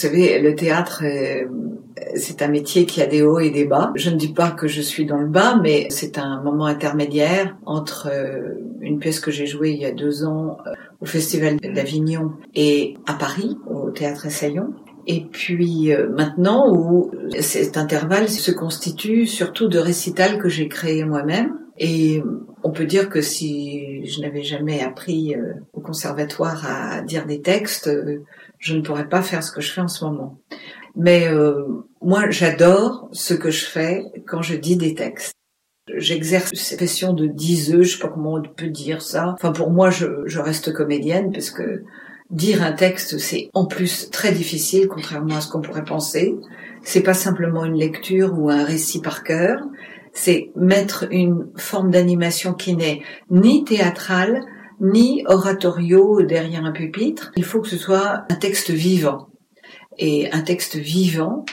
savez, le théâtre, euh, c'est un métier qui a des hauts et des bas. Je ne dis pas que je suis dans le bas, mais c'est un moment intermédiaire entre euh, une pièce que j'ai jouée il y a deux ans euh, au Festival d'Avignon et à Paris, au Théâtre Essaillon. Et puis maintenant où cet intervalle se constitue surtout de récitals que j'ai créés moi-même. Et on peut dire que si je n'avais jamais appris au conservatoire à dire des textes, je ne pourrais pas faire ce que je fais en ce moment. Mais euh, moi, j'adore ce que je fais quand je dis des textes. J'exerce cette question de diseux, je sais pas comment on peut dire ça. Enfin, pour moi, je, je reste comédienne parce que dire un texte, c'est en plus très difficile, contrairement à ce qu'on pourrait penser. C'est pas simplement une lecture ou un récit par cœur. C'est mettre une forme d'animation qui n'est ni théâtrale, ni oratorio derrière un pupitre. Il faut que ce soit un texte vivant. Et un texte vivant,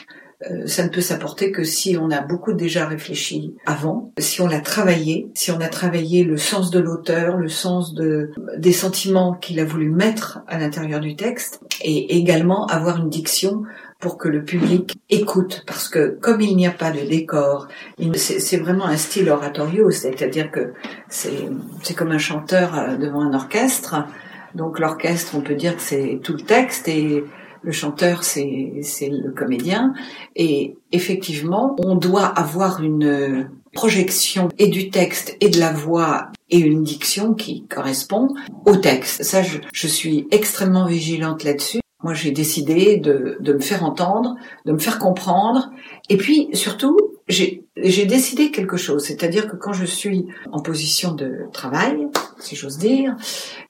euh, ça ne peut s'apporter que si on a beaucoup déjà réfléchi avant, si on l'a travaillé, si on a travaillé le sens de l'auteur, le sens de, des sentiments qu'il a voulu mettre à l'intérieur du texte, et également avoir une diction pour que le public écoute, parce que comme il n'y a pas de décor, c'est vraiment un style oratorio, c'est-à-dire que c'est comme un chanteur euh, devant un orchestre. Donc l'orchestre, on peut dire que c'est tout le texte et le chanteur, c'est le comédien. Et effectivement, on doit avoir une projection et du texte et de la voix et une diction qui correspond au texte. Ça, je, je suis extrêmement vigilante là-dessus. Moi, j'ai décidé de, me faire entendre, de me faire comprendre, et puis surtout, j'ai décidé quelque chose, c'est-à-dire que quand je suis en position de travail, si j'ose dire,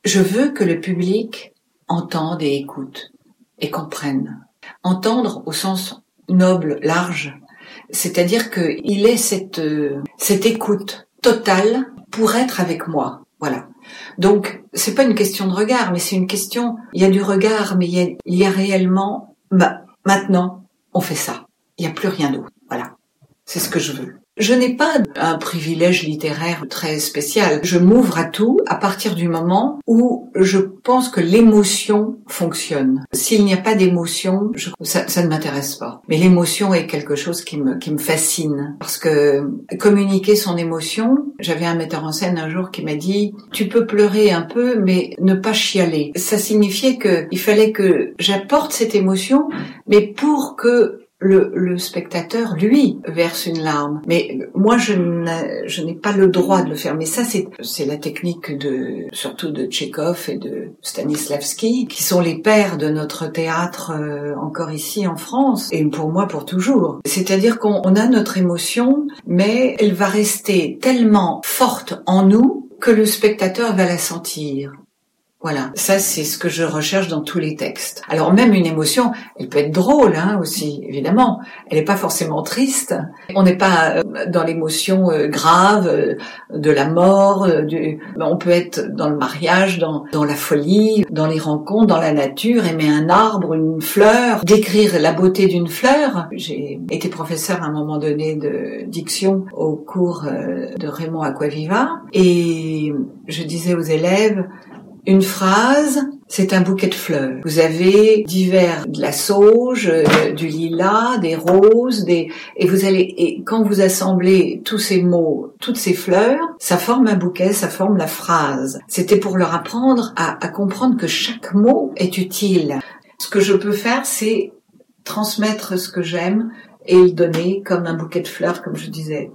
je veux que le public entende et écoute et comprenne. Entendre au sens noble, large, c'est-à-dire qu'il ait cette, cette écoute totale pour être avec moi. Voilà. Donc, c'est pas une question de regard, mais c'est une question, il y a du regard, mais il y a, réellement, bah, maintenant, on fait ça. Il n'y a plus rien d'autre. C'est ce que je veux. Je n'ai pas un privilège littéraire très spécial. Je m'ouvre à tout à partir du moment où je pense que l'émotion fonctionne. S'il n'y a pas d'émotion, ça, ça, ne m'intéresse pas. Mais l'émotion est quelque chose qui me, qui me fascine. Parce que communiquer son émotion, j'avais un metteur en scène un jour qui m'a dit, tu peux pleurer un peu, mais ne pas chialer. Ça signifiait qu'il fallait que j'apporte cette émotion, mais pour que le, le, spectateur, lui, verse une larme. Mais moi, je n'ai pas le droit de le faire. Mais ça, c'est la technique de, surtout de Tchekhov et de Stanislavski, qui sont les pères de notre théâtre euh, encore ici en France, et pour moi, pour toujours. C'est-à-dire qu'on a notre émotion, mais elle va rester tellement forte en nous que le spectateur va la sentir. Voilà, ça c'est ce que je recherche dans tous les textes. Alors même une émotion, elle peut être drôle hein, aussi, évidemment. Elle n'est pas forcément triste. On n'est pas euh, dans l'émotion euh, grave euh, de la mort. Du... On peut être dans le mariage, dans, dans la folie, dans les rencontres, dans la nature, aimer un arbre, une fleur, décrire la beauté d'une fleur. J'ai été professeur à un moment donné de diction au cours de Raymond Aquaviva et je disais aux élèves une phrase, c'est un bouquet de fleurs. Vous avez divers de la sauge, euh, du lilas, des roses, des et vous allez et quand vous assemblez tous ces mots, toutes ces fleurs, ça forme un bouquet, ça forme la phrase. C'était pour leur apprendre à, à comprendre que chaque mot est utile. Ce que je peux faire, c'est transmettre ce que j'aime et le donner comme un bouquet de fleurs, comme je disais